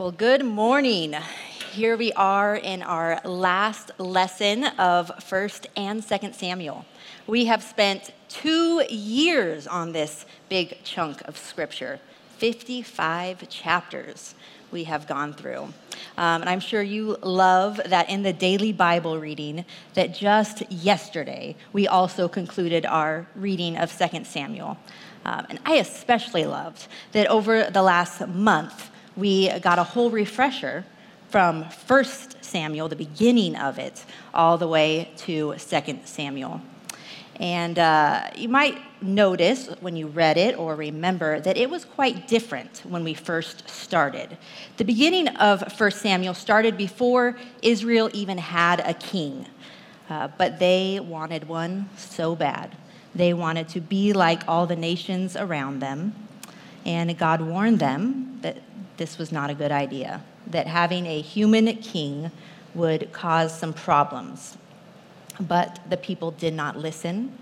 Well, good morning. Here we are in our last lesson of 1st and 2nd Samuel. We have spent two years on this big chunk of scripture 55 chapters we have gone through. Um, and I'm sure you love that in the daily Bible reading, that just yesterday we also concluded our reading of 2nd Samuel. Um, and I especially loved that over the last month, we got a whole refresher from 1st Samuel, the beginning of it, all the way to 2nd Samuel. And uh, you might notice when you read it or remember that it was quite different when we first started. The beginning of 1 Samuel started before Israel even had a king, uh, but they wanted one so bad. They wanted to be like all the nations around them, and God warned them that this was not a good idea, that having a human king would cause some problems. But the people did not listen.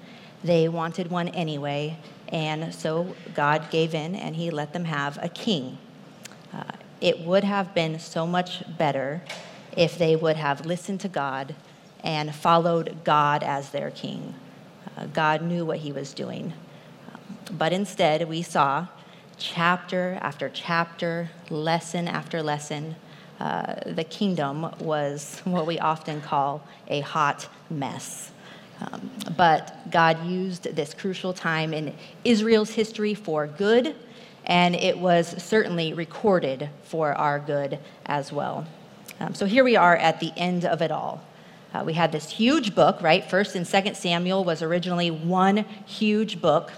They wanted one anyway, and so God gave in and he let them have a king. Uh, it would have been so much better if they would have listened to God and followed God as their king. Uh, God knew what he was doing. But instead, we saw chapter after chapter, lesson after lesson, uh, the kingdom was what we often call a hot mess. Um, but God used this crucial time in Israel's history for good, and it was certainly recorded for our good as well. Um, so here we are at the end of it all. Uh, we had this huge book, right? First and Second Samuel was originally one huge book.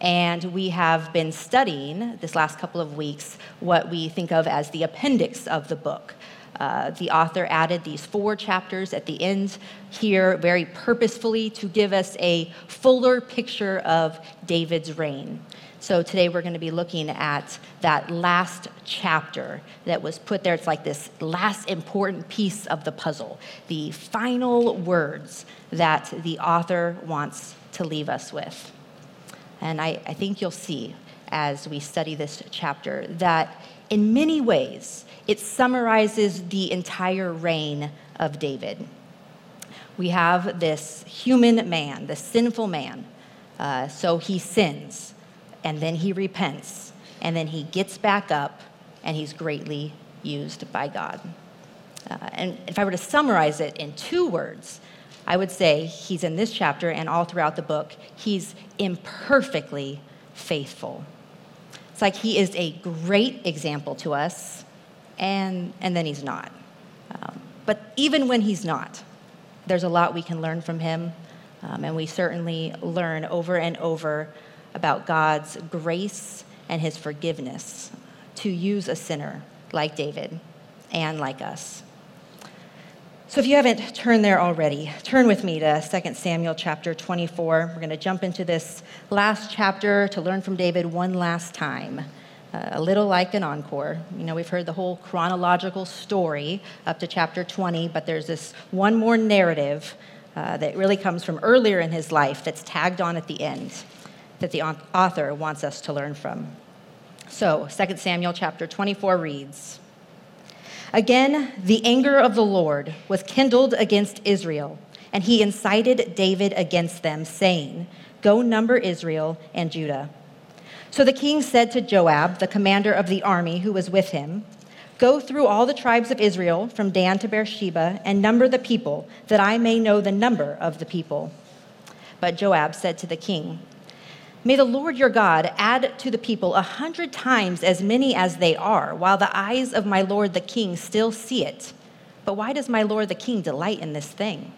And we have been studying this last couple of weeks what we think of as the appendix of the book. Uh, the author added these four chapters at the end here very purposefully to give us a fuller picture of David's reign. So today we're going to be looking at that last chapter that was put there. It's like this last important piece of the puzzle, the final words that the author wants to leave us with. And I, I think you'll see as we study this chapter that in many ways it summarizes the entire reign of David. We have this human man, the sinful man. Uh, so he sins, and then he repents, and then he gets back up, and he's greatly used by God. Uh, and if I were to summarize it in two words, I would say he's in this chapter and all throughout the book, he's imperfectly faithful. It's like he is a great example to us, and, and then he's not. Um, but even when he's not, there's a lot we can learn from him, um, and we certainly learn over and over about God's grace and his forgiveness to use a sinner like David and like us. So if you haven't turned there already, turn with me to 2 Samuel chapter 24. We're going to jump into this last chapter to learn from David one last time. Uh, a little like an encore. You know, we've heard the whole chronological story up to chapter 20, but there's this one more narrative uh, that really comes from earlier in his life that's tagged on at the end that the author wants us to learn from. So, 2 Samuel chapter 24 reads Again, the anger of the Lord was kindled against Israel, and he incited David against them, saying, Go number Israel and Judah. So the king said to Joab, the commander of the army who was with him, Go through all the tribes of Israel from Dan to Beersheba and number the people, that I may know the number of the people. But Joab said to the king, May the Lord your God add to the people a hundred times as many as they are, while the eyes of my Lord the king still see it. But why does my Lord the king delight in this thing?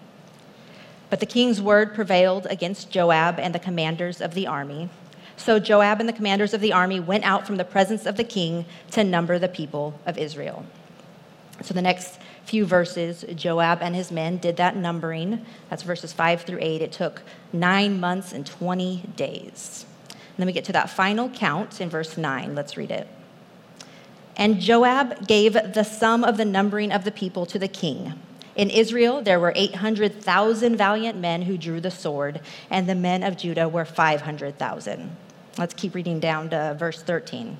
But the king's word prevailed against Joab and the commanders of the army. So Joab and the commanders of the army went out from the presence of the king to number the people of Israel. So the next few verses, Joab and his men did that numbering. That's verses 5 through 8. It took nine months and 20 days. And then we get to that final count in verse 9. Let's read it. And Joab gave the sum of the numbering of the people to the king. In Israel, there were 800,000 valiant men who drew the sword, and the men of Judah were 500,000. Let's keep reading down to verse 13.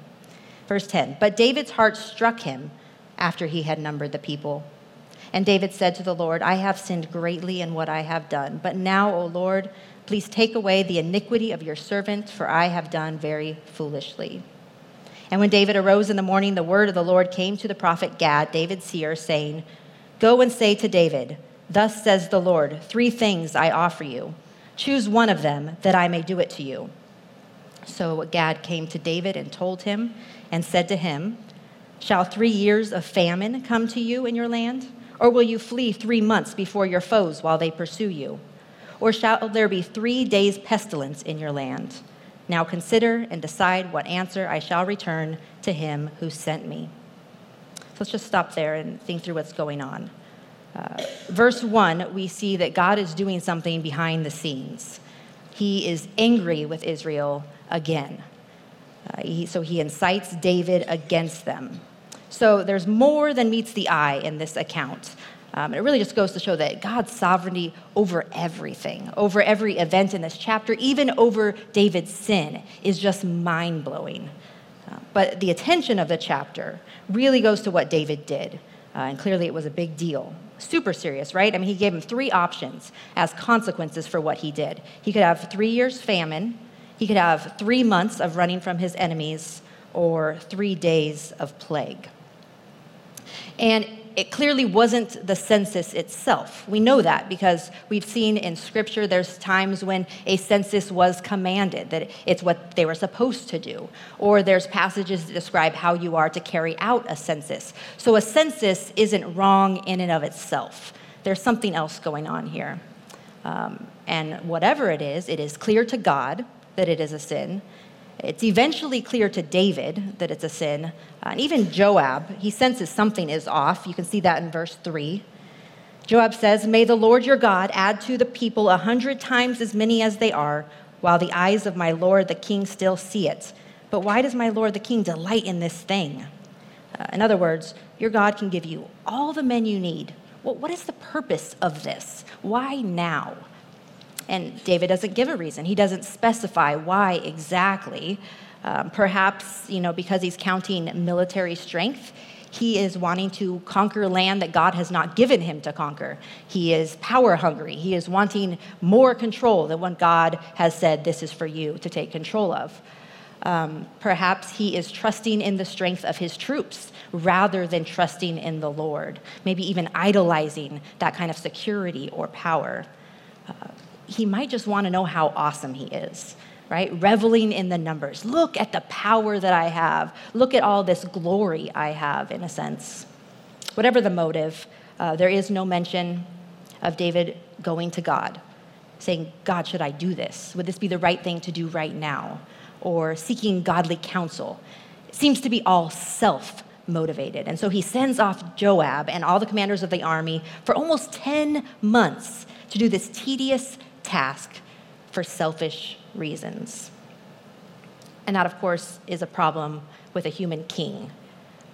Verse 10 But David's heart struck him after he had numbered the people. And David said to the Lord, I have sinned greatly in what I have done. But now, O Lord, please take away the iniquity of your servant, for I have done very foolishly. And when David arose in the morning, the word of the Lord came to the prophet Gad, David's seer, saying, Go and say to David, Thus says the Lord, three things I offer you. Choose one of them, that I may do it to you. So Gad came to David and told him, and said to him, Shall three years of famine come to you in your land? Or will you flee three months before your foes while they pursue you? Or shall there be three days' pestilence in your land? Now consider and decide what answer I shall return to him who sent me. So let's just stop there and think through what's going on. Uh, verse 1, we see that God is doing something behind the scenes. He is angry with Israel again. Uh, he, so he incites David against them. So there's more than meets the eye in this account. Um, it really just goes to show that God's sovereignty over everything, over every event in this chapter, even over David's sin, is just mind blowing. Uh, but the attention of the chapter really goes to what David did. Uh, and clearly it was a big deal. Super serious, right? I mean, he gave him three options as consequences for what he did. He could have three years' famine, he could have three months of running from his enemies, or three days of plague. And it clearly wasn't the census itself. We know that because we've seen in scripture there's times when a census was commanded, that it's what they were supposed to do. Or there's passages that describe how you are to carry out a census. So a census isn't wrong in and of itself. There's something else going on here. Um, and whatever it is, it is clear to God that it is a sin. It's eventually clear to David that it's a sin. Uh, and even Joab, he senses something is off. You can see that in verse 3. Joab says, May the Lord your God add to the people a hundred times as many as they are, while the eyes of my Lord the king still see it. But why does my Lord the king delight in this thing? Uh, in other words, your God can give you all the men you need. Well, what is the purpose of this? Why now? And David doesn't give a reason. He doesn't specify why exactly. Um, perhaps, you know, because he's counting military strength, he is wanting to conquer land that God has not given him to conquer. He is power hungry. He is wanting more control than what God has said, this is for you to take control of. Um, perhaps he is trusting in the strength of his troops rather than trusting in the Lord, maybe even idolizing that kind of security or power. Uh, he might just want to know how awesome he is, right? Reveling in the numbers. Look at the power that I have. Look at all this glory I have, in a sense. Whatever the motive, uh, there is no mention of David going to God, saying, God, should I do this? Would this be the right thing to do right now? Or seeking godly counsel. It seems to be all self motivated. And so he sends off Joab and all the commanders of the army for almost 10 months to do this tedious task for selfish reasons. And that, of course, is a problem with a human king.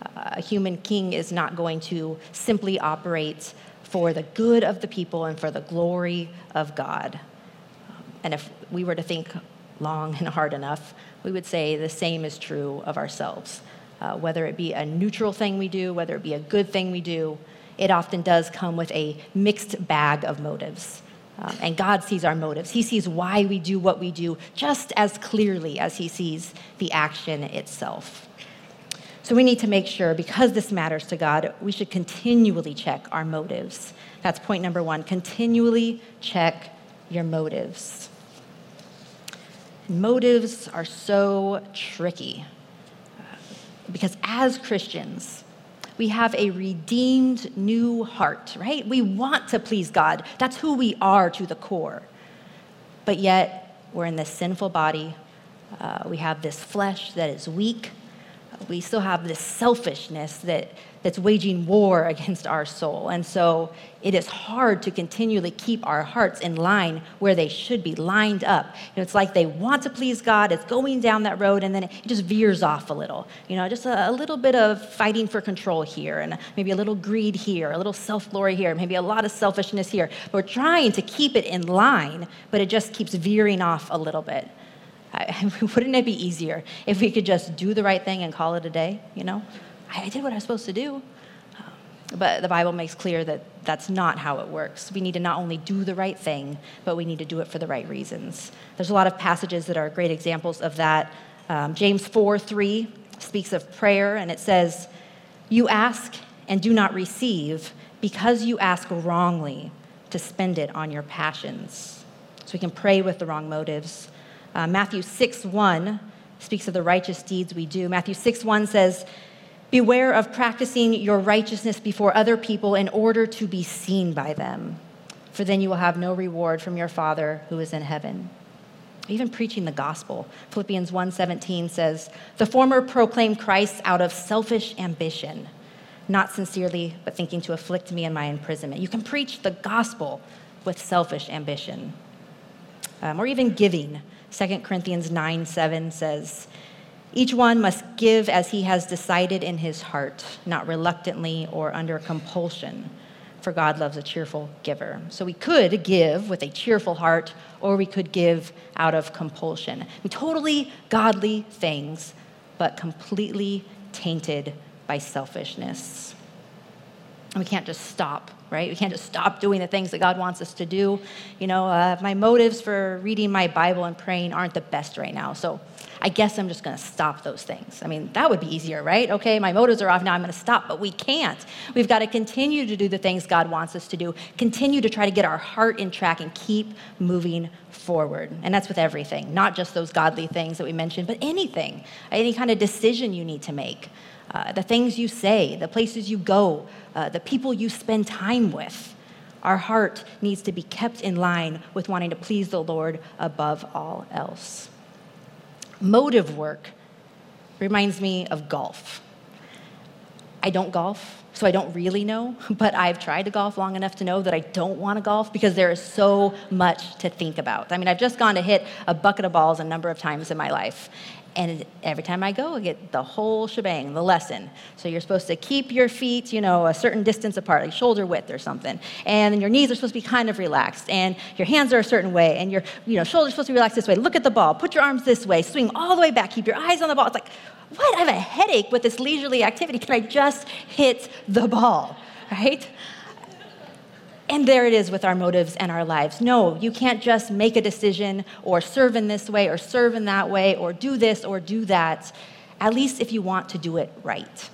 Uh, a human king is not going to simply operate for the good of the people and for the glory of God. And if we were to think long and hard enough, we would say the same is true of ourselves. Uh, whether it be a neutral thing we do, whether it be a good thing we do, it often does come with a mixed bag of motives. Um, and God sees our motives. He sees why we do what we do just as clearly as He sees the action itself. So we need to make sure, because this matters to God, we should continually check our motives. That's point number one. Continually check your motives. Motives are so tricky because as Christians, we have a redeemed new heart, right? We want to please God. That's who we are to the core. But yet, we're in this sinful body. Uh, we have this flesh that is weak. We still have this selfishness that that's waging war against our soul. And so it is hard to continually keep our hearts in line where they should be, lined up. You know, it's like they want to please God, it's going down that road, and then it just veers off a little. You know, just a, a little bit of fighting for control here, and maybe a little greed here, a little self glory here, maybe a lot of selfishness here. But we're trying to keep it in line, but it just keeps veering off a little bit. wouldn't it be easier if we could just do the right thing and call it a day, you know? I did what I was supposed to do. But the Bible makes clear that that's not how it works. We need to not only do the right thing, but we need to do it for the right reasons. There's a lot of passages that are great examples of that. Um, James 4 3 speaks of prayer, and it says, You ask and do not receive because you ask wrongly to spend it on your passions. So we can pray with the wrong motives. Uh, Matthew 6 1 speaks of the righteous deeds we do. Matthew 6 1 says, Beware of practicing your righteousness before other people in order to be seen by them, for then you will have no reward from your Father who is in heaven. Even preaching the gospel. Philippians 1:17 says, "The former proclaimed Christ out of selfish ambition, not sincerely, but thinking to afflict me in my imprisonment." You can preach the gospel with selfish ambition. Um, or even giving. 2 Corinthians 9 7 says, Each one must give as he has decided in his heart, not reluctantly or under compulsion, for God loves a cheerful giver. So we could give with a cheerful heart, or we could give out of compulsion. I mean, totally godly things, but completely tainted by selfishness. And we can't just stop right? We can't just stop doing the things that God wants us to do. You know, uh, my motives for reading my Bible and praying aren't the best right now. So I guess I'm just going to stop those things. I mean, that would be easier, right? Okay, my motives are off now, I'm going to stop. But we can't. We've got to continue to do the things God wants us to do, continue to try to get our heart in track and keep moving forward. And that's with everything, not just those godly things that we mentioned, but anything, any kind of decision you need to make. Uh, the things you say, the places you go, uh, the people you spend time with. Our heart needs to be kept in line with wanting to please the Lord above all else. Motive work reminds me of golf. I don't golf, so I don't really know, but I've tried to golf long enough to know that I don't want to golf because there is so much to think about. I mean, I've just gone to hit a bucket of balls a number of times in my life, and every time I go, I get the whole shebang, the lesson. So you're supposed to keep your feet, you know, a certain distance apart, like shoulder width or something. And your knees are supposed to be kind of relaxed. And your hands are a certain way. And your you know, shoulders supposed to be relaxed this way. Look at the ball. Put your arms this way. Swing all the way back. Keep your eyes on the ball. It's like, what? I have a headache with this leisurely activity. Can I just hit the ball? Right? And there it is with our motives and our lives. No, you can't just make a decision or serve in this way or serve in that way or do this or do that, at least if you want to do it right.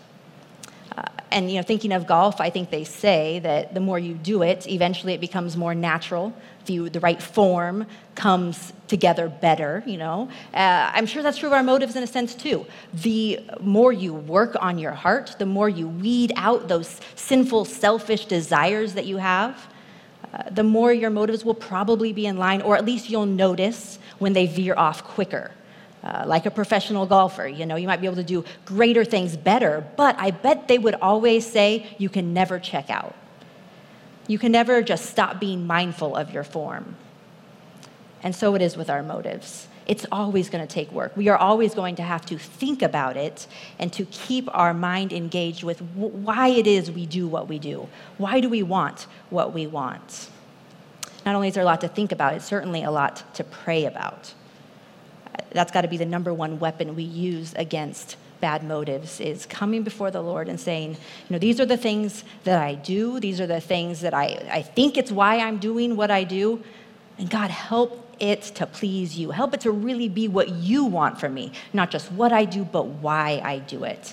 Uh, and you know, thinking of golf, I think they say that the more you do it, eventually it becomes more natural. The, the right form comes together better, you know. Uh, I'm sure that's true of our motives in a sense too. The more you work on your heart, the more you weed out those sinful, selfish desires that you have, uh, the more your motives will probably be in line, or at least you'll notice when they veer off quicker. Uh, like a professional golfer. You know, you might be able to do greater things better, but I bet they would always say you can never check out. You can never just stop being mindful of your form. And so it is with our motives. It's always going to take work. We are always going to have to think about it and to keep our mind engaged with why it is we do what we do. Why do we want what we want? Not only is there a lot to think about, it's certainly a lot to pray about that's got to be the number one weapon we use against bad motives is coming before the Lord and saying, you know, these are the things that I do. These are the things that I, I think it's why I'm doing what I do. And God, help it to please you. Help it to really be what you want from me, not just what I do, but why I do it.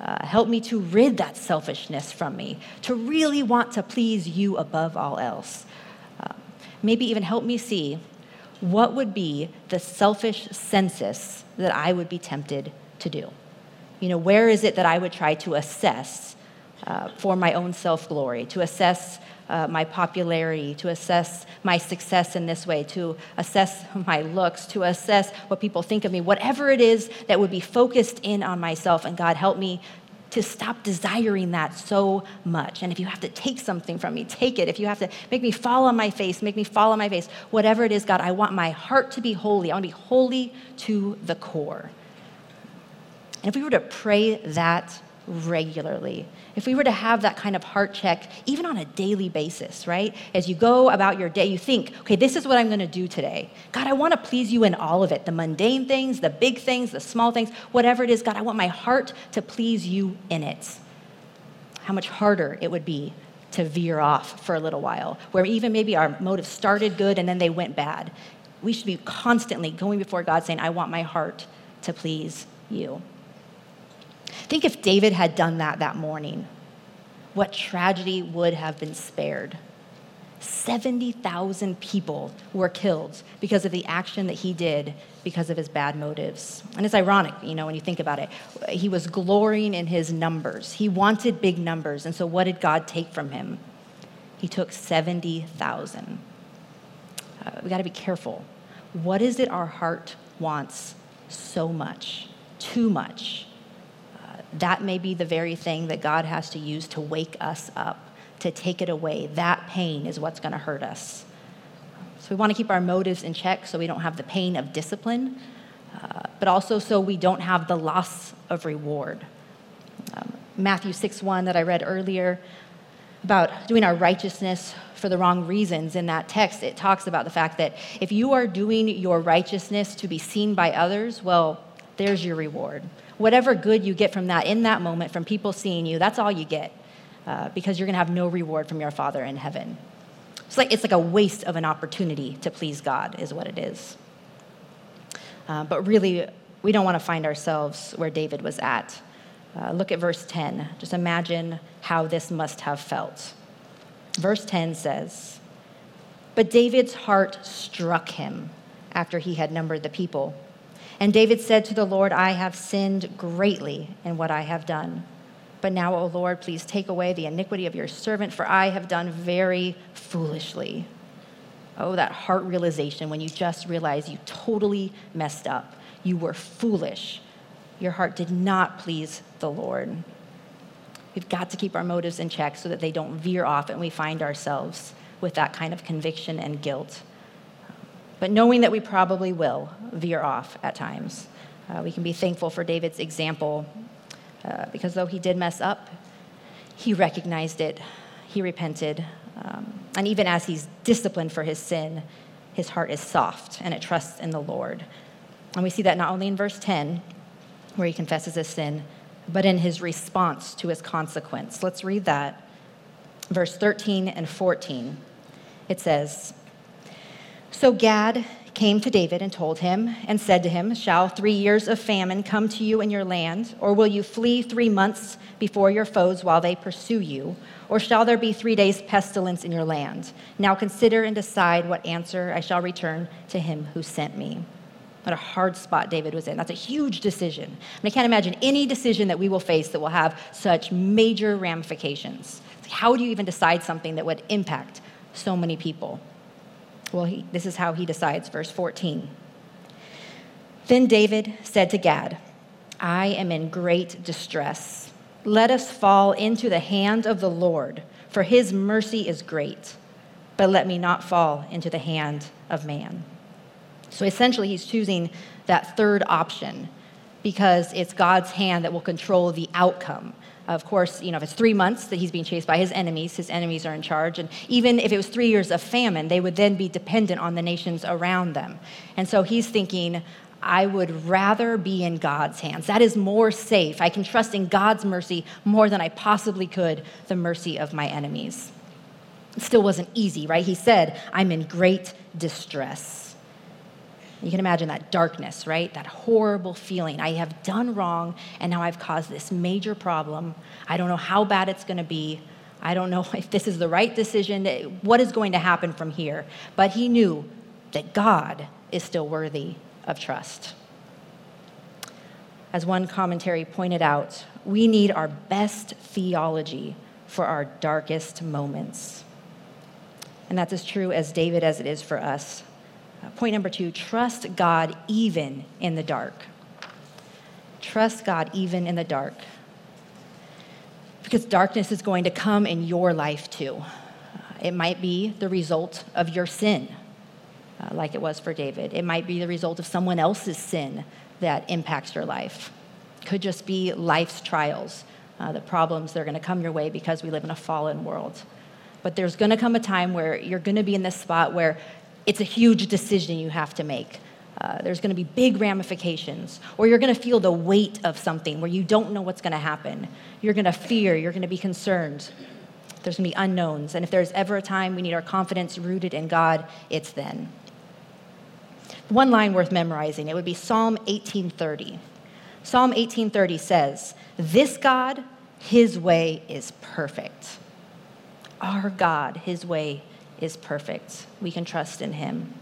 Uh, help me to rid that selfishness from me, to really want to please you above all else. Uh, maybe even help me see what would be the selfish census that I would be tempted to do? You know, where is it that I would try to assess uh, for my own self glory, to assess uh, my popularity, to assess my success in this way, to assess my looks, to assess what people think of me, whatever it is that would be focused in on myself. And God, help me to stop desiring that so much. And if you have to take something from me, take it. If you have to make me fall on my face, make me fall on my face. Whatever it is, God, I want my heart to be holy. I want to be holy to the core. And if we were to pray that regularly. If we were to have that kind of heart check, even on a daily basis, right? As you go about your day, you think, okay, this is what I'm to do today. God, I want to please you in all of it the mundane things, the big things, the small things, whatever it is. God, I want my heart to please you in it. how much harder it would be to veer off for a little while, where even maybe our motives started good and then they went bad. We should be constantly going before God saying, I want my heart to please you. Think if David had done that that morning, what tragedy would have been spared. 70,000 people were killed because of the action that he did because of his bad motives. And it's ironic, you know, when you think about it. He was glorying in his numbers. He wanted big numbers. And so what did God take from him? He took 70,000. Uh, we got to be careful. What is it our heart wants so much, too much? That may be the very thing that God has to use to wake us up to take it away. That pain is what's going to hurt us. So we want to keep our motives in check so we don't have the pain of discipline, uh, but also so we don't have the loss of reward. Um, Matthew 6 1 that I read earlier about doing our righteousness for the wrong reasons in that text, it talks about the fact that if you are doing your righteousness to be seen by others, well, there's your reward. Whatever good you get from that in that moment, from people seeing you, that's all you get uh, because you're going to have no reward from your Father in heaven. It's like, it's like a waste of an opportunity to please God, is what it is. Uh, but really, we don't want to find ourselves where David was at. Uh, look at verse 10. Just imagine how this must have felt. Verse 10 says, But David's heart struck him after he had numbered the people. And David said to the Lord, I have sinned greatly in what I have done. But now, O Lord, please take away the iniquity of your servant, for I have done very foolishly. Oh, that heart realization when you just realize you totally messed up. You were foolish. Your heart did not please the Lord. We've got to keep our motives in check so that they don't veer off and we find ourselves with that kind of conviction and guilt. But knowing that we probably will veer off at times, uh, we can be thankful for David's example uh, because though he did mess up, he recognized it, he repented. Um, and even as he's disciplined for his sin, his heart is soft and it trusts in the Lord. And we see that not only in verse 10, where he confesses his sin, but in his response to his consequence. Let's read that. Verse 13 and 14. It says, So Gad came to David and told him and said to him, Shall three years of famine come to you in your land? Or will you flee three months before your foes while they pursue you? Or shall there be three days' pestilence in your land? Now consider and decide what answer I shall return to him who sent me. What a hard spot David was in. That's a huge decision. I, mean, I can't imagine any decision that we will face that will have such major ramifications. How do you even decide something that would impact so many people? Well, he, this is how he decides, verse 14. Then David said to Gad, I am in great distress. Let us fall into the hand of the Lord, for his mercy is great, but let me not fall into the hand of man. So essentially, he's choosing that third option because it's God's hand that will control the outcome. Of course, you know, if it's three months that he's being chased by his enemies, his enemies are in charge. And even if it was three years of famine, they would then be dependent on the nations around them. And so he's thinking, I would rather be in God's hands. That is more safe. I can trust in God's mercy more than I possibly could the mercy of my enemies. It still wasn't easy, right? He said, I'm in great distress. You can imagine that darkness, right? That horrible feeling. I have done wrong, and now I've caused this major problem. I don't know how bad it's going to be. I don't know if this is the right decision, eh, what is going to happen from here. But he knew that God is still worthy of trust. As one commentary pointed out, we need our best theology for our darkest moments. And that's as true as David as it is for us. Point number two trust God even in the dark. Trust God even in the dark. Because darkness is going to come in your life too. It might be the result of your sin, uh, like it was for David. It might be the result of someone else's sin that impacts your life. Could just be life's trials, uh, the problems that are going to come your way because we live in a fallen world. But there's going to come a time where you're going to be in this spot where it's a huge decision you have to make. Uh, there's going to be big ramifications, or you're going to feel the weight of something where you don't know what's going to happen. You're going to fear, you're going to be concerned. There's going to be unknowns. And if there's ever a time we need our confidence rooted in God, it's then. One line worth memorizing, it would be Psalm 1830. Psalm 1830 says, This God, his way is perfect. Our God, his way is perfect. We can trust in him.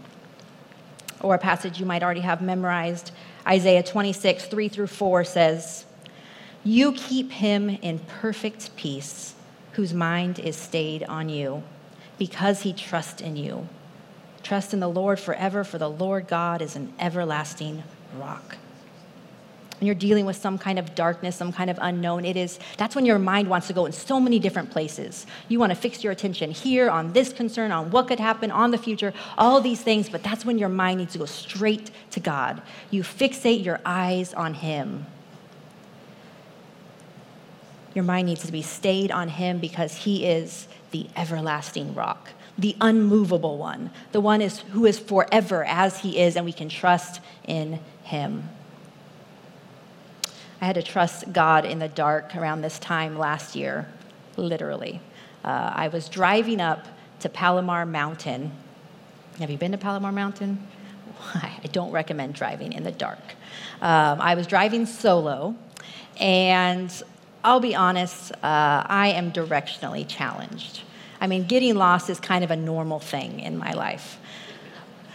Or a passage you might already have memorized, Isaiah 26, 3 through 4 says, You keep him in perfect peace, whose mind is stayed on you, because he trusts in you. Trust in the Lord forever, for the Lord God is an everlasting rock when you're dealing with some kind of darkness, some kind of unknown, it is that's when your mind wants to go in so many different places. You want to fix your attention here on this concern, on what could happen, on the future, all these things, but that's when your mind needs to go straight to God. You fixate your eyes on Him. Your mind needs to be stayed on Him because He is the everlasting rock, the unmovable one, the one is, who is forever as He is, and we can trust in Him. I had to trust God in the dark around this time last year, literally. Uh, I was driving up to Palomar Mountain. Have you been to Palomar Mountain? I don't recommend driving in the dark. Um, I was driving solo, and I'll be honest, uh, I am directionally challenged. I mean, getting lost is kind of a normal thing in my life.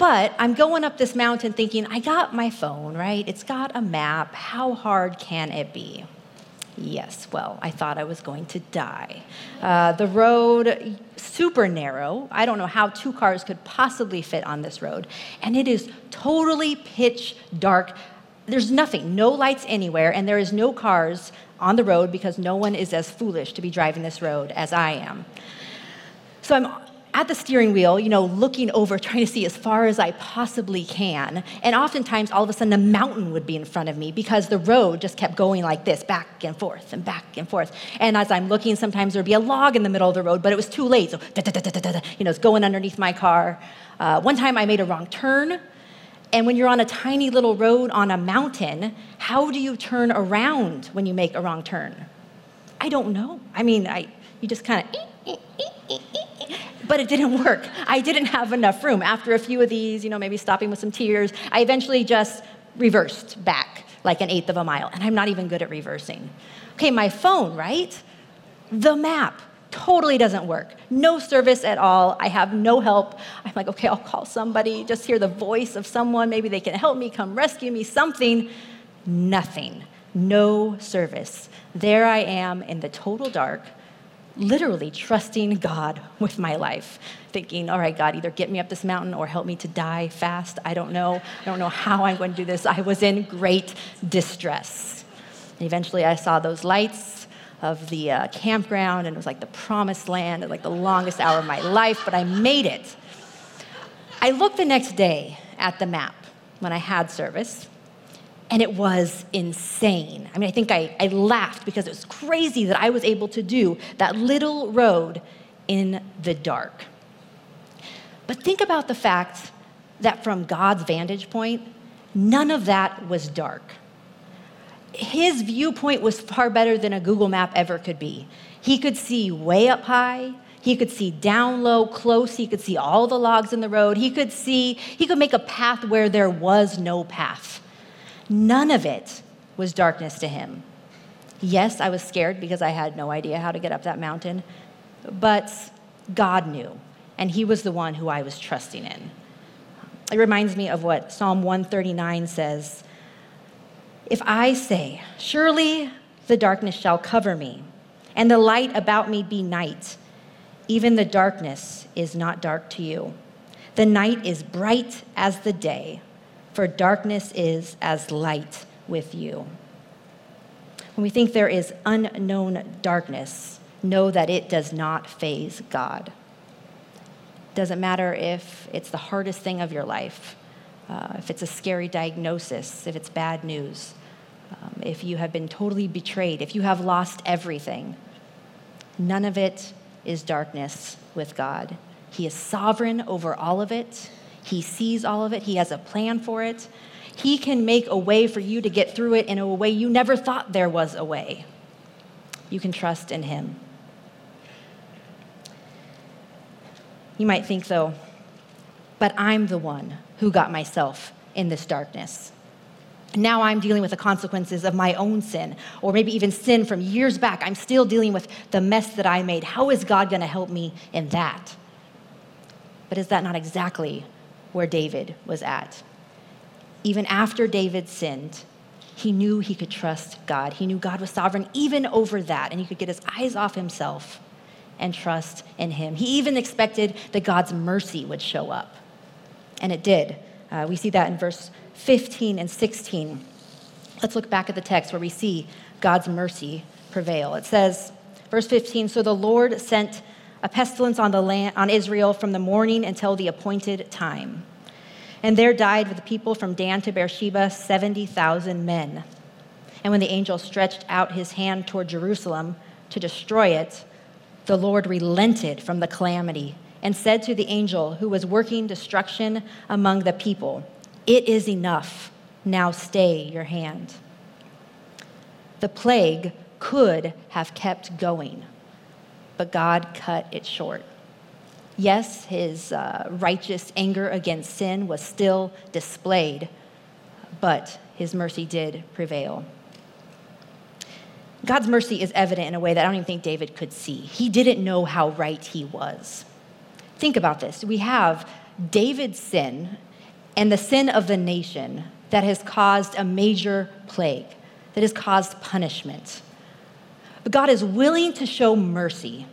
But I'm going up this mountain thinking, I got my phone, right? It's got a map. How hard can it be? Yes, well, I thought I was going to die. Uh, the road, super narrow. I don't know how two cars could possibly fit on this road. And it is totally pitch dark. There's nothing, no lights anywhere, and there is no cars on the road because no one is as foolish to be driving this road as I am. So I'm at the steering wheel, you know, looking over, trying to see as far as I possibly can. And oftentimes, all of a sudden, a mountain would be in front of me because the road just kept going like this, back and forth and back and forth. And as I'm looking, sometimes there'd be a log in the middle of the road, but it was too late. So, you know, it's going underneath my car. Uh, one time, I made a wrong turn. And when you're on a tiny little road on a mountain, how do you turn around when you make a wrong turn? I don't know. I mean, I, you just kind of but it didn't work. I didn't have enough room. After a few of these, you know, maybe stopping with some tears, I eventually just reversed back like an eighth of a mile. And I'm not even good at reversing. Okay, my phone, right? The map totally doesn't work. No service at all. I have no help. I'm like, okay, I'll call somebody, just hear the voice of someone. Maybe they can help me, come rescue me, something. Nothing. No service. There I am in the total dark literally trusting God with my life, thinking, all right, God, either get me up this mountain or help me to die fast. I don't know. I don't know how I'm going to do this. I was in great distress. And eventually, I saw those lights of the uh, campground, and it was like the promised land, like the longest hour of my life, but I made it. I looked the next day at the map when I had service, and it was insane. I mean, I think I, I laughed because it was crazy that I was able to do that little road in the dark. But think about the fact that from God's vantage point, none of that was dark. His viewpoint was far better than a Google map ever could be. He could see way up high, he could see down low, close. He could see all the logs in the road. He could see, he could make a path where there was no path. None of it was darkness to him. Yes, I was scared because I had no idea how to get up that mountain, but God knew, and He was the one who I was trusting in. It reminds me of what Psalm 139 says If I say, Surely the darkness shall cover me, and the light about me be night, even the darkness is not dark to you. The night is bright as the day for darkness is as light with you. When we think there is unknown darkness, know that it does not faze God. Doesn't matter if it's the hardest thing of your life, uh, if it's a scary diagnosis, if it's bad news, um, if you have been totally betrayed, if you have lost everything. None of it is darkness with God. He is sovereign over all of it, He sees all of it, He has a plan for it. He can make a way for you to get through it in a way you never thought there was a way. You can trust in Him. You might think, though, but I'm the one who got myself in this darkness. Now I'm dealing with the consequences of my own sin, or maybe even sin from years back. I'm still dealing with the mess that I made. How is God going to help me in that? But is that not exactly where David was at? Even after David sinned, he knew he could trust God. He knew God was sovereign even over that, and he could get his eyes off himself and trust in him. He even expected that God's mercy would show up, and it did. Uh, we see that in verse 15 and 16. Let's look back at the text where we see God's mercy prevail. It says, verse 15 So the Lord sent a pestilence on, the land, on Israel from the morning until the appointed time. And there died with the people from Dan to Beersheba 70,000 men. And when the angel stretched out his hand toward Jerusalem to destroy it, the Lord relented from the calamity and said to the angel who was working destruction among the people, It is enough. Now stay your hand. The plague could have kept going, but God cut it short. Yes, his uh, righteous anger against sin was still displayed, but his mercy did prevail. God's mercy is evident in a way that I don't even think David could see. He didn't know how right he was. Think about this. We have David's sin and the sin of the nation that has caused a major plague, that has caused punishment. But God is willing to show mercy.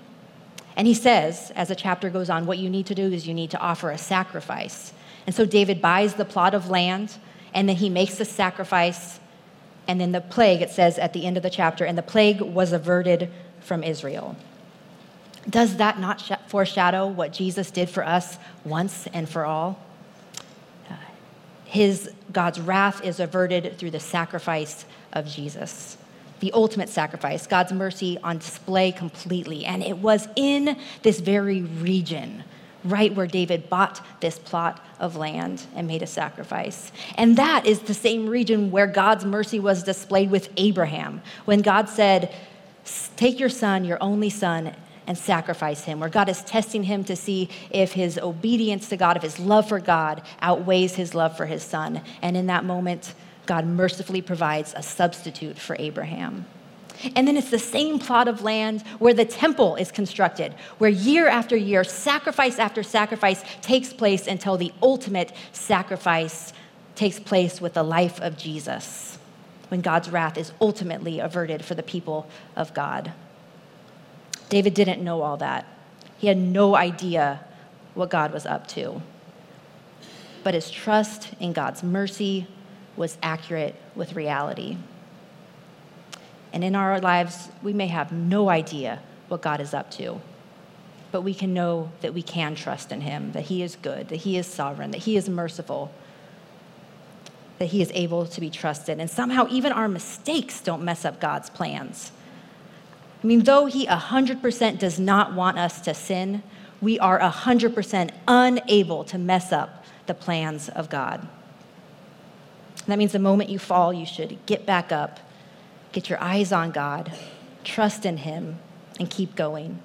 And he says, as the chapter goes on, what you need to do is you need to offer a sacrifice. And so David buys the plot of land, and then he makes the sacrifice. And then the plague, it says at the end of the chapter, and the plague was averted from Israel. Does that not foreshadow what Jesus did for us once and for all? His God's wrath is averted through the sacrifice of Jesus. The ultimate sacrifice, God's mercy on display completely. And it was in this very region, right where David bought this plot of land and made a sacrifice. And that is the same region where God's mercy was displayed with Abraham. When God said, Take your son, your only son, and sacrifice him, where God is testing him to see if his obedience to God, if his love for God outweighs his love for his son. And in that moment, God mercifully provides a substitute for Abraham. And then it's the same plot of land where the temple is constructed, where year after year, sacrifice after sacrifice takes place until the ultimate sacrifice takes place with the life of Jesus, when God's wrath is ultimately averted for the people of God. David didn't know all that. He had no idea what God was up to. But his trust in God's mercy was accurate with reality. And in our lives, we may have no idea what God is up to, but we can know that we can trust in Him, that He is good, that He is sovereign, that He is merciful, that He is able to be trusted. And somehow, even our mistakes don't mess up God's plans. I mean, though He 100% does not want us to sin, we are 100% unable to mess up the plans of God. And that means the moment you fall, you should get back up, get your eyes on God, trust in Him, and keep going.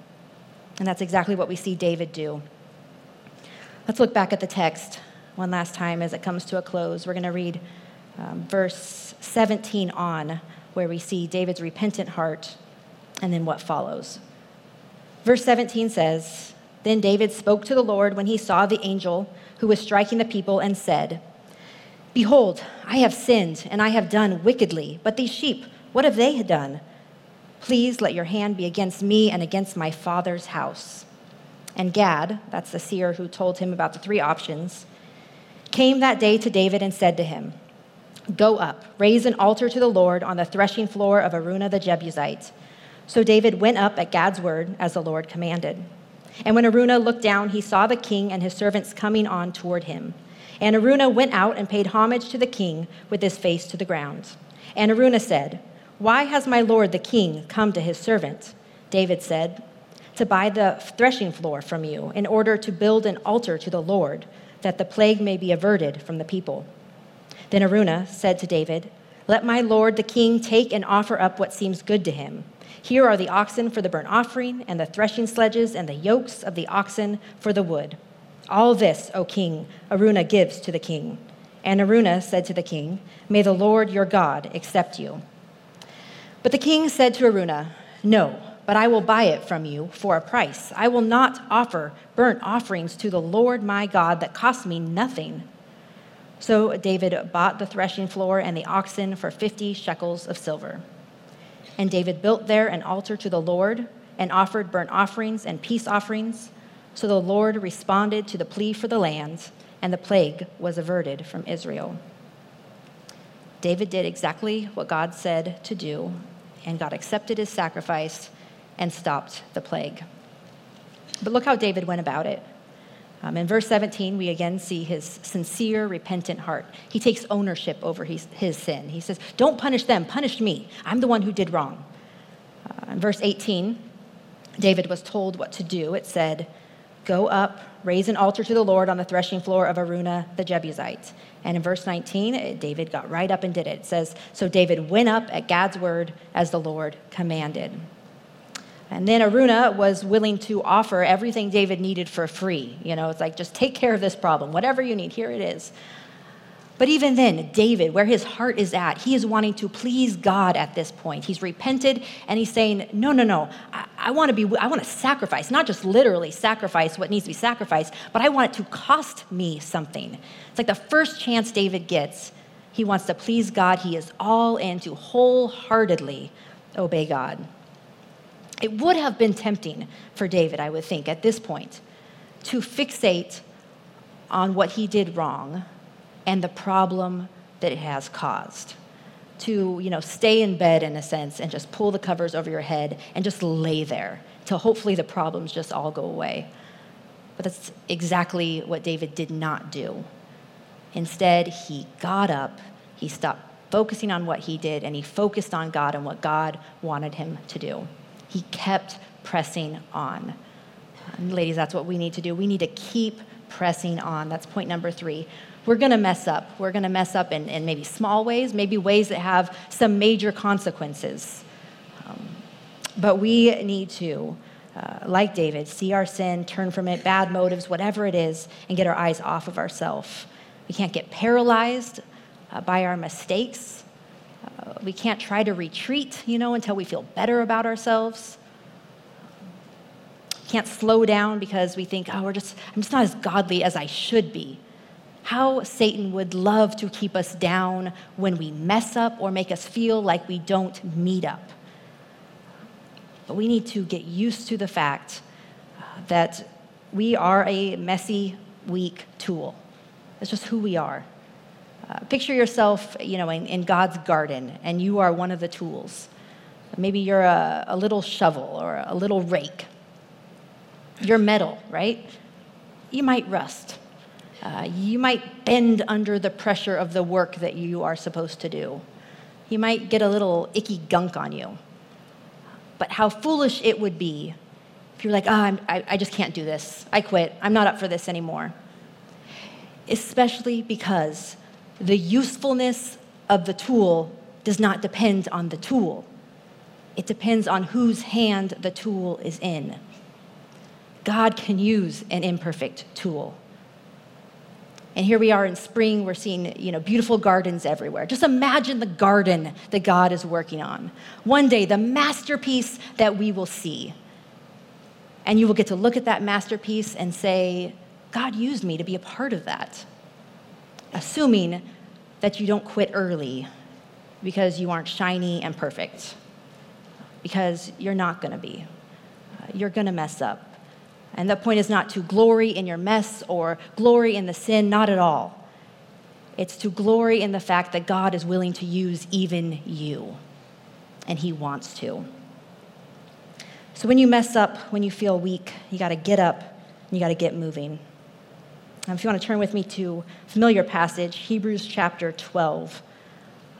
And that's exactly what we see David do. Let's look back at the text one last time as it comes to a close. We're going to read um, verse 17 on, where we see David's repentant heart and then what follows. Verse 17 says Then David spoke to the Lord when he saw the angel who was striking the people and said, Behold, I have sinned and I have done wickedly, but these sheep, what have they done? Please let your hand be against me and against my father's house. And Gad, that's the seer who told him about the three options, came that day to David and said to him, Go up, raise an altar to the Lord on the threshing floor of Araunah the Jebusite. So David went up at Gad's word as the Lord commanded. And when Araunah looked down, he saw the king and his servants coming on toward him. And Araunah went out and paid homage to the king with his face to the ground. And Araunah said, Why has my lord the king come to his servant? David said, To buy the threshing floor from you in order to build an altar to the Lord, that the plague may be averted from the people. Then Araunah said to David, Let my lord the king take and offer up what seems good to him. Here are the oxen for the burnt offering, and the threshing sledges, and the yokes of the oxen for the wood. All this, O king, Araunah gives to the king. And Araunah said to the king, May the Lord your God accept you. But the king said to Araunah, No, but I will buy it from you for a price. I will not offer burnt offerings to the Lord my God that cost me nothing. So David bought the threshing floor and the oxen for 50 shekels of silver. And David built there an altar to the Lord and offered burnt offerings and peace offerings. So the Lord responded to the plea for the land, and the plague was averted from Israel. David did exactly what God said to do, and God accepted his sacrifice and stopped the plague. But look how David went about it. Um, in verse 17, we again see his sincere, repentant heart. He takes ownership over his, his sin. He says, Don't punish them, punish me. I'm the one who did wrong. Uh, in verse 18, David was told what to do. It said, Go up, raise an altar to the Lord on the threshing floor of Araunah the Jebusite. And in verse 19, David got right up and did it. It says, So David went up at Gad's word as the Lord commanded. And then Araunah was willing to offer everything David needed for free. You know, it's like, just take care of this problem. Whatever you need, here it is. But even then, David, where his heart is at, he is wanting to please God at this point. He's repented and he's saying, No, no, no. I, I want to be, I want to sacrifice, not just literally sacrifice what needs to be sacrificed, but I want it to cost me something. It's like the first chance David gets, he wants to please God. He is all in to wholeheartedly obey God. It would have been tempting for David, I would think, at this point, to fixate on what he did wrong and the problem that it has caused. To, you know, stay in bed in a sense and just pull the covers over your head and just lay there till hopefully the problems just all go away. But that's exactly what David did not do. Instead, he got up, he stopped focusing on what he did, and he focused on God and what God wanted him to do. He kept pressing on. And ladies, that's what we need to do. We need to keep pressing on. That's point number three we're going to mess up. We're going to mess up in, in, maybe small ways, maybe ways that have some major consequences. Um, but we need to, uh, like David, see our sin, turn from it, bad motives, whatever it is, and get our eyes off of ourselves. We can't get paralyzed uh, by our mistakes. Uh, we can't try to retreat, you know, until we feel better about ourselves. Can't slow down because we think, oh, we're just, I'm just not as godly as I should be how Satan would love to keep us down when we mess up or make us feel like we don't meet up. But we need to get used to the fact uh, that we are a messy, weak tool. That's just who we are. Uh, picture yourself, you know, in, in, God's garden, and you are one of the tools. Maybe you're a, a little shovel or a little rake. You're metal, right? You might rust. Uh, you might bend under the pressure of the work that you are supposed to do. You might get a little icky gunk on you. But how foolish it would be if you're like, oh, I, I just can't do this. I quit. I'm not up for this anymore. Especially because the usefulness of the tool does not depend on the tool, it depends on whose hand the tool is in. God can use an imperfect tool. And here we are in spring, we're seeing you know, beautiful gardens everywhere. Just imagine the garden that God is working on. One day, the masterpiece that we will see. And you will get to look at that masterpiece and say, God used me to be a part of that. Assuming that you don't quit early because you aren't shiny and perfect, because you're not going to be. Uh, you're going to mess up. And the point is not to glory in your mess or glory in the sin, not at all. It's to glory in the fact that God is willing to use even you, and He wants to. So when you mess up, when you feel weak, you got to get up and you got to get moving. if you want to turn with me to familiar passage, Hebrews chapter 12.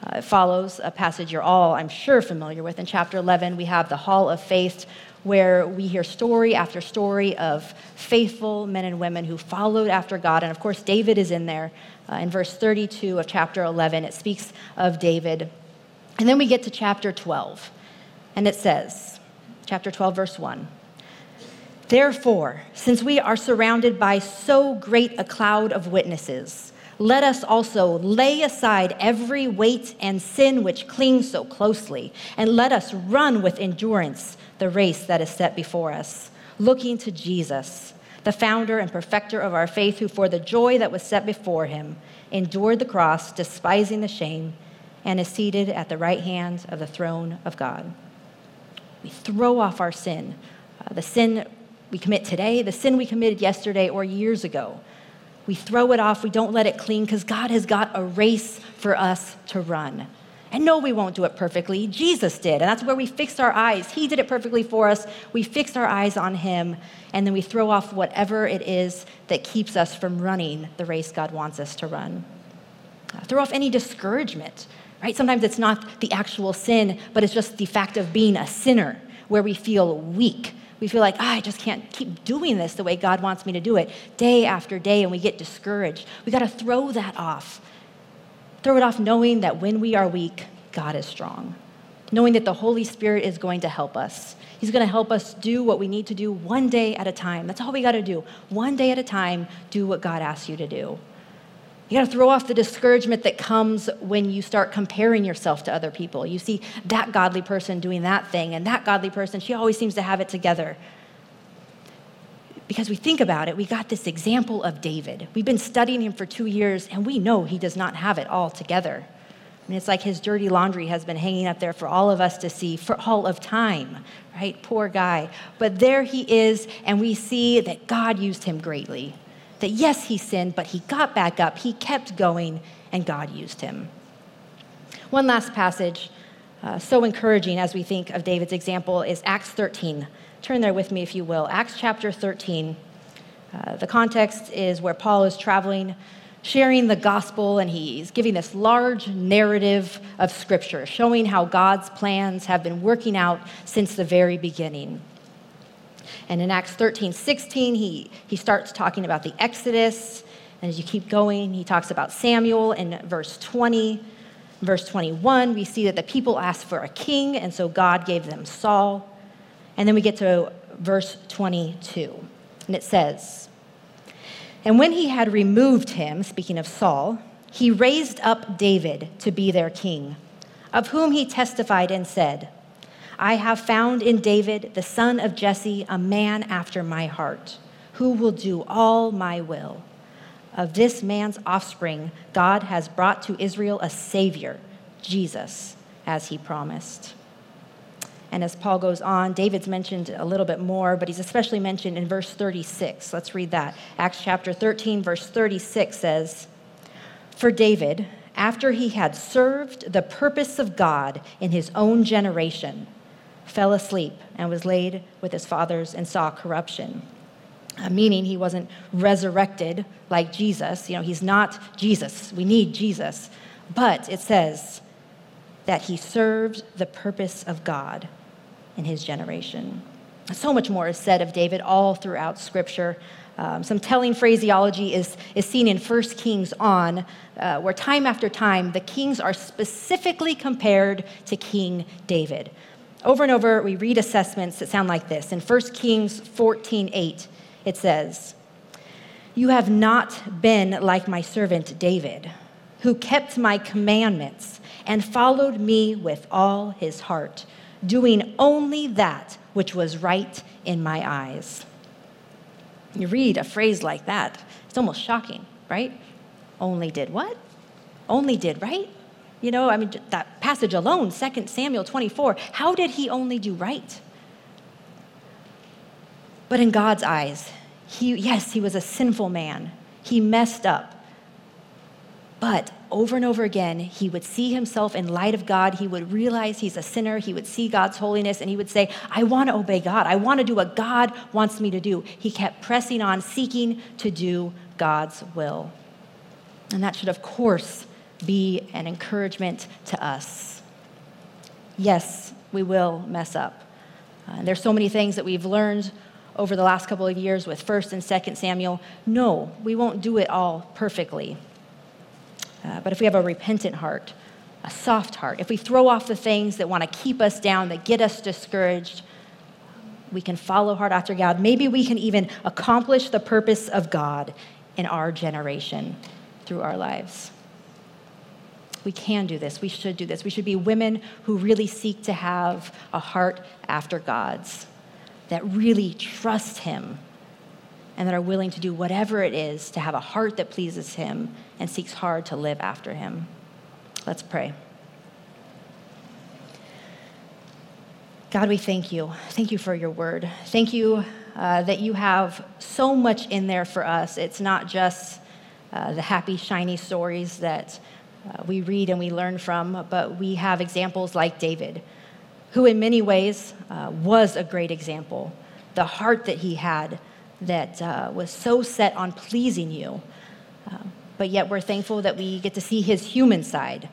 Uh, it follows a passage you're all, I'm sure, familiar with. In chapter 11, we have the Hall of Faith, where we hear story after story of faithful men and women who followed after God. And of course, David is in there. Uh, in verse 32 of chapter 11, it speaks of David. And then we get to chapter 12, and it says, chapter 12, verse 1. Therefore, since we are surrounded by so great a cloud of witnesses, let us also lay aside every weight and sin which clings so closely, and let us run with endurance the race that is set before us, looking to Jesus, the founder and perfecter of our faith, who for the joy that was set before him endured the cross, despising the shame, and is seated at the right hand of the throne of God. We throw off our sin, uh, the sin we commit today, the sin we committed yesterday or years ago we throw it off, we don't let it clean because God has got a race for us to run. And no, we won't do it perfectly. Jesus did. And that's where we fixed our eyes. He did it perfectly for us. We fixed our eyes on Him. And then we throw off whatever it is that keeps us from running the race God wants us to run. Uh, throw off any discouragement, right? Sometimes it's not the actual sin, but it's just the fact of being a sinner where we feel weak we feel like, oh, I just can't keep doing this the way God wants me to do it day after day, and we get discouraged. We got to throw that off. Throw it off knowing that when we are weak, God is strong. Knowing that the Holy Spirit is going to help us. He's going to help us do what we need to do one day at a time. That's all we got to do. One day at a time, do what God asks you to do. You got to throw off the discouragement that comes when you start comparing yourself to other people. You see that godly person doing that thing, and that godly person, she always seems to have it together. Because we think about it, we got this example of David. We've been studying him for two years, and we know he does not have it all together. I mean, it's like his dirty laundry has been hanging up there for all of us to see for all of time, right? Poor guy. But there he is, and we see that God used him greatly that yes, he sinned, but he got back up, he kept going, and God used him. One last passage, uh, so encouraging as we think of David's example, is Acts 13. Turn there with me, if you will. Acts chapter 13. Uh, the context is where Paul is traveling, sharing the gospel, and he's giving this large narrative of Scripture, showing how God's plans have been working out since the very beginning. And in Acts 13, 16, he, he starts talking about the Exodus. And as you keep going, he talks about Samuel in verse 20. verse 21, we see that the people asked for a king, and so God gave them Saul. And then we get to verse 22, and it says, And when he had removed him, speaking of Saul, he raised up David to be their king, of whom he testified and said, I have found in David, the son of Jesse, a man after my heart, who will do all my will. Of this man's offspring, God has brought to Israel a Savior, Jesus, as he promised. And as Paul goes on, David's mentioned a little bit more, but he's especially mentioned in verse 36. Let's read that. Acts chapter 13, verse 36 says, For David, after he had served the purpose of God in his own generation, fell asleep and was laid with his fathers and saw corruption. Uh, meaning he wasn't resurrected like Jesus. You know, he's not Jesus. We need Jesus. But it says that he served the purpose of God in his generation. So much more is said of David all throughout Scripture. Um, some telling phraseology is, is seen in 1 Kings on, uh, where time after time the kings are specifically compared to King David. Over and over, we read assessments that sound like this. In 1 Kings 14 8, it says, You have not been like my servant David, who kept my commandments and followed me with all his heart, doing only that which was right in my eyes. You read a phrase like that, it's almost shocking, right? Only did what? Only did right? You know, I mean, that passage alone, 2 Samuel 24, how did he only do right? But in God's eyes, he, yes, he was a sinful man. He messed up. But over and over again, he would see himself in light of God. He would realize he's a sinner. He would see God's holiness and he would say, I want to obey God. I want to do what God wants me to do. He kept pressing on, seeking to do God's will. And that should, of course, be an encouragement to us. Yes, we will mess up. Uh, there's so many things that we've learned over the last couple of years with 1st and 2nd Samuel. No, we won't do it all perfectly. Uh, but if we have a repentant heart, a soft heart, if we throw off the things that want to keep us down, that get us discouraged, we can follow hard after God. Maybe we can even accomplish the purpose of God in our generation through our lives. We can do this. We should do this. We should be women who really seek to have a heart after God's, that really trust Him, and that are willing to do whatever it is to have a heart that pleases Him and seeks hard to live after Him. Let's pray. God, we thank you. Thank you for your word. Thank you uh, that you have so much in there for us. It's not just uh, the happy, shiny stories that uh, we read and we learn from, but we have examples like David, who in many ways uh, was a great example. The heart that he had that uh, was so set on pleasing you. Uh, but yet we're thankful that we get to see his human side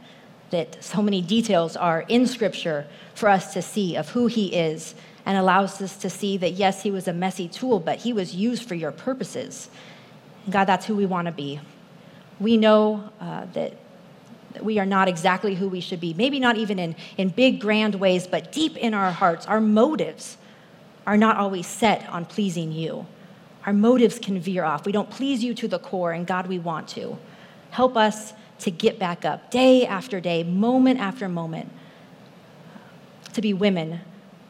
that so many details are in Scripture for us to see of who He is and allows us to see that, yes, He was a messy tool, but He was used for your purposes. God, that's who we want to be. We know uh, that we are not exactly who we should be, maybe not even in, in big, grand ways, but deep in our hearts, our motives are not always set on pleasing you. Our motives can veer off. We don't please you to the core, and God, we want to. Help us to get back up day after day, moment after moment, to be women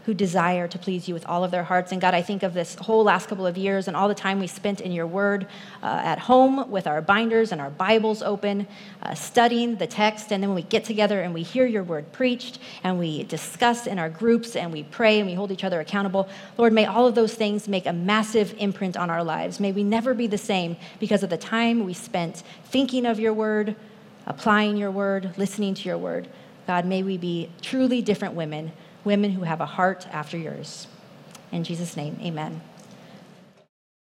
who desire to please you with all of their hearts. And God, I think of this whole last couple of years and all the time we spent in your word uh, at home with our binders and our Bibles open, uh, studying the text. And then when we get together and we hear your word preached and we discuss in our groups and we pray and we hold each other accountable, Lord, may all of those things make a massive imprint on our lives. May we never be the same because of the time we spent thinking of your word applying your word, listening to your word. God, may we be truly different women, women who have a heart after yours. In Jesus' name, amen.